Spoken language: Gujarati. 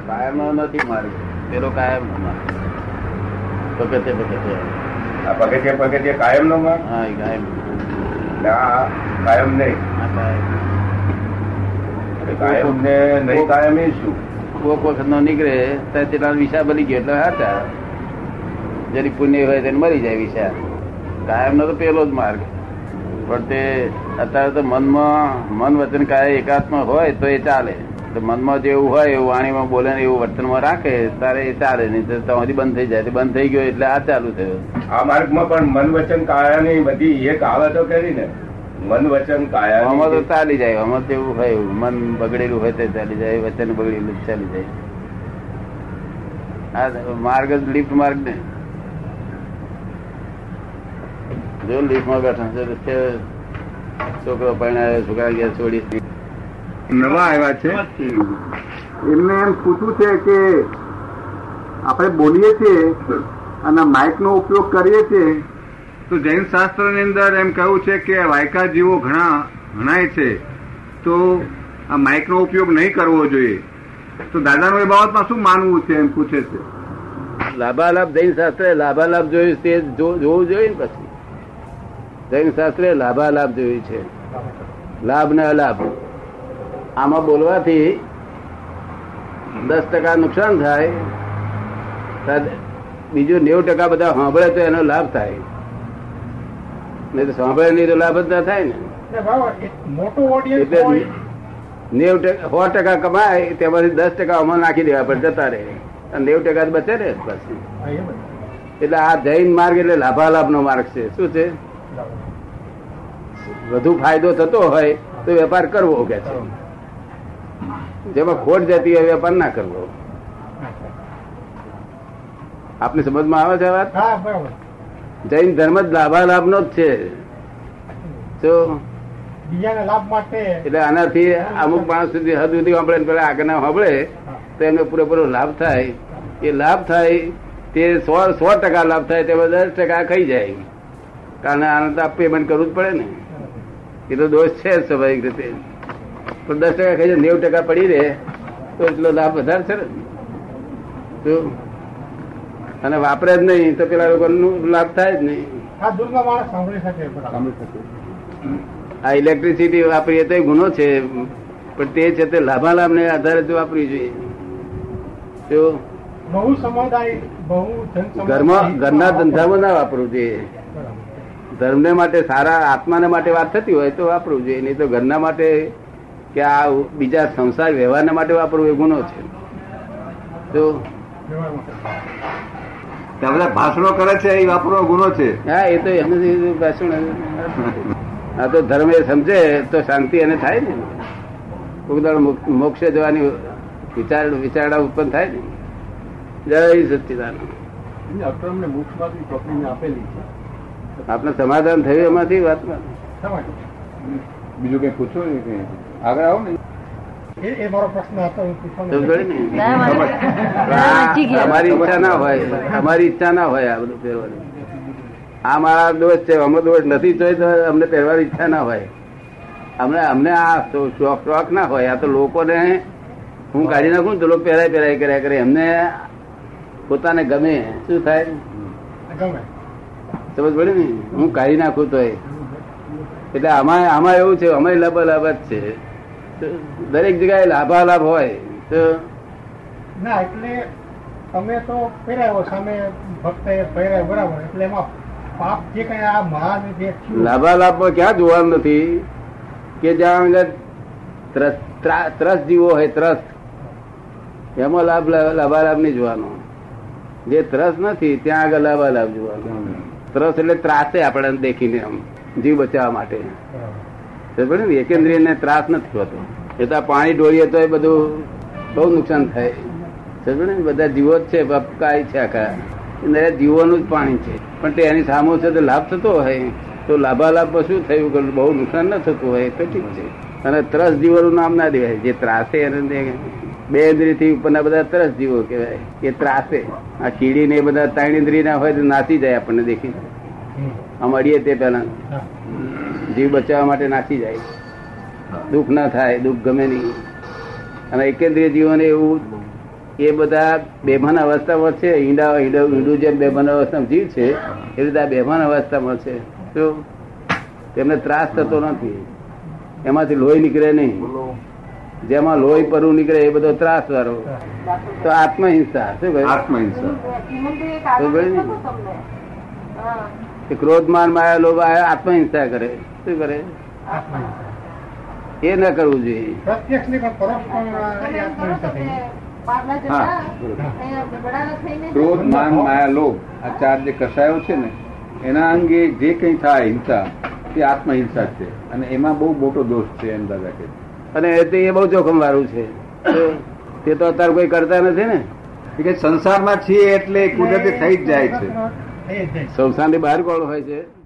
કાયમ નો નથી માર્ગ. પેલો કાયમ નો મારે પગથે પગથે આ પગથિયે પગથિયે કાયમ નો માર્ગ? હા એ કાયમ. ના કાયમ નહીં. કાયમ. ને નહીં કાયમ એ શું? કોક વખત નો નીકળે ત્યારે તેટલા વિષા બની ગયો એટલે હાચા. જેની પુણ્ય હોય તેને મરી જાય વિષા કાયમ નો તો પેલો જ માર્ગ. પણ તે અત્યારે તો મનમાં મન વચન કાય એકાત્મ હોય તો એ ચાલે. મનમાં જેવું હોય એવું વાણીમાં બોલે ને એવું વર્તનમાં રાખે તારે એ ચાલે નહીં તો તમારી બંધ થઈ જાય. બંધ થઈ ગયો એટલે આ ચાલુ થયું. આ માર્ગમાં પણ મન વચન કાયાની બધી એક આવે તો કરી ને મન વચન આમાં તો ચાલી જાય આમાં તો એવું હોય મન બગડેલું હોય તો ચાલી જાય વચન બગડેલું ચાલી જાય. આ માર્ગ જ લિફ્ટ માર્ગ ને. જો લિફ્ટમાં બેઠા છે છે છોકરો પરણાયો છોકરા ગયા છોડી નવા આવ્યા છે. એમને એમ પૂછવું છે કે આપણે બોલીએ છીએ અને માઇક નો ઉપયોગ કરીએ છીએ. તો જૈન શાસ્ત્રની અંદર એમ કહ્યું છે કે વાયકા જીવો ઘણા, ઘણાય છે. તો આ માઇક નો ઉપયોગ નહીં કરવો જોઈએ. તો દાદાનું એ બાબતમાં શું માનવું છે એમ પૂછે છે? લાભાલાભ જૈન શાસ્ત્રે લાભાલાભ જોયું તે જોવું જોઈએ ને પછી? જૈન શાસ્ત્રે લાભાલાભ જોયું છે. લાભ ને અલાભ. આમાં બોલવાથી દસ ટકા નુકસાન થાય બીજું નેવું ટકા બધા સાંભળે તો એનો લાભ થાય. નહીં તો સાંભળે નહીં તો લાભ જ ના થાય ને. એટલે ટકા સો ટકા કમાય તેમાંથી દસ ટકા અમલ નાખી દેવા પડે જતા રહે. અને નેવ ટકા બચે ને પછી. એટલે આ જૈન માર્ગ એટલે લાભાલાભ નો માર્ગ છે. શું છે? વધુ ફાયદો થતો હોય તો વેપાર કરવો કે છે? જેમાં ખોટ જતી હોય વેપાર ના કરવો. આપને સમજમાં આવે છે વાત? જૈન ધર્મ જ લાભાલાભ નો જ છે. તો બીજાના લાભ માટે એટલે આનાથી અમુક માણસ સુધી હદ સુધી સાંભળે પેલા આગળના સાંભળે તો એમને પૂરેપૂરો લાભ થાય. એ લાભ થાય તે સો સો ટકા લાભ થાય તેમાં દસ ટકા ખાઈ જાય. કારણ આને તો પેમેન્ટ કરવું જ પડે ને. એ તો દોષ છે જ સ્વાભાવિક રીતે. પણ દસ ટકા ખાઈ નેવું ટકા પડી રહે તો એટલો લાભ વધારે છે ને? અને વાપરે જ નહીં તો પેલા લોકોનું લાભ થાય જ નહીં. આ ઇલેક્ટ્રિસિટી વાપરીએ તો ગુનો છે પણ તે છે તે લાભાલાભ ને આધારે તો વાપરવી જોઈએ. તો બહુ સમુદાય બહુ ઘરમાં ઘરના ધંધામાં ના વાપરવું જોઈએ. ધર્મને માટે સારા આત્માને માટે વાત થતી હોય તો વાપરવું જોઈએ નહીં તો ઘરના માટે કે આ બીજા સંસાર વ્યવહારના માટે વાપરવું એ ગુનો છે. તો વ્યવહાર માટે. તે આ બધા ભાષણો કરે છે એ વાપરવાનો ગુનો છે. હા એ તો એમનું ભાષણ આ તો ધર્મ એ સમજે તો શાંતિ એને થાય ને. કોઈક મોક્ષે જવાની વિચાર વિચારણા ઉત્પન્ન થાય ને. જય આપેલી છે. આપણે સમાધાન થયું એમાંથી વાતમાં બીજું કઈ પૂછો કઈ? આગળ આવો ને. એ મારો પ્રશ્ન હતો. અમારી ઈચ્છા ના હોય અમારી ઈચ્છા ના હોય આ બધું પહેરવાની. આ મારા દોષ છે અમે દોષ નથી જોઈ તો અમને પહેરવાની ઈચ્છા ના હોય. અમને અમને આ શોખ શોખ ના હોય આ તો લોકોને હું કાઢી નાખું ને તો લોકો પહેરાય પહેરાય કર્યા કરે. એમને પોતાને ગમે. શું થાય? ગમે. સમજ પડે ને? હું કાઢી નાખું તો એટલે આમાં આમાં એવું છે અમારી લબ જ છે. દરેક જગ્યાએ લાભાલાભ હોય તો ના એટલે તમે તો પહેરાયો સામે ભક્ત પહેરાય બરાબર એટલે એમાં પાપ જે કઈ આ મહાન જે લાભાલાભમાં ક્યાં જોવાનું નથી કે જ્યાં આગળ ત્રસ જીવો હોય ત્રસ એમાં લાભ લાભાલાભ નહીં જોવાનો. જે ત્રસ નથી ત્યાં આગળ લાભાલાભ જોવાનો. ત્રસ એટલે ત્રાસે આપણે દેખીને આમ જીવ બચાવવા માટે. એકેન્દ્રિય ને ત્રાસ નથી હોતો. એ તો પાણી ડોળીએ તો એ બધું બહુ નુકસાન થાય. સમજો ને બધા જીવો જ છે બપકાય છે આખા? જીવોનું જ પાણી છે. પણ તે એની સામો છે તો લાભ થતો હોય. તો લાભાલાભ શું થયું? કે બહુ નુકસાન ન થતું હોય તો ઠીક છે. અને ત્રસ જીવોનું નામ ના દેવાય. જે ત્રાસે એને બે ઇન્દ્રિયથી ઉપરના બધા ત્રસ જીવો કહેવાય. એ ત્રાસે. આ કીડી ને એ બધા ત્રણ ઇન્દ્રિય ના હોય તો નાસી જાય આપણને દેખી આમ અડીએ તે પહેલા. જીવ બચાવવા માટે નાસી જાય. દુઃખ ના થાય દુઃખ ગમે નહીં. અને એકેન્દ્રીય જીવોને એવું એ બધા બેભાન અવસ્થામાં છે ઈંડા ઈંડો ઈંડું જેમ બેભાન અવસ્થામાં જીવ છે એ રીતે આ બેભાન અવસ્થામાં છે. તો તેમને ત્રાસ થતો નથી. એમાંથી લોહી નીકળે નહીં. જેમાં લોહી પરવું નીકળે એ બધો ત્રાસ વાળો તો આત્મહિંસા શું કહ્યું? આત્મહિંસા. ક્રોધ માન માયા લોભ આયા આત્મહિંસા કરે. શું કરે? એ ન કરવું જોઈએ. ક્રોધ માન માયા લોભ આ ચાર જે કસાયો છે ને એના અંગે જે કંઈ થાય હિંસા તે આત્મહિંસા છે. અને એમાં બહુ મોટો દોષ છે એમ દાદા કે અને એ એ બહુ જોખમ વાળું છે. તે તો અત્યારે કોઈ કરતા નથી ને? કે સંસારમાં છીએ એટલે કુદરતી થઈ જ જાય છે. સંસારની બહાર કોણ હોય છે?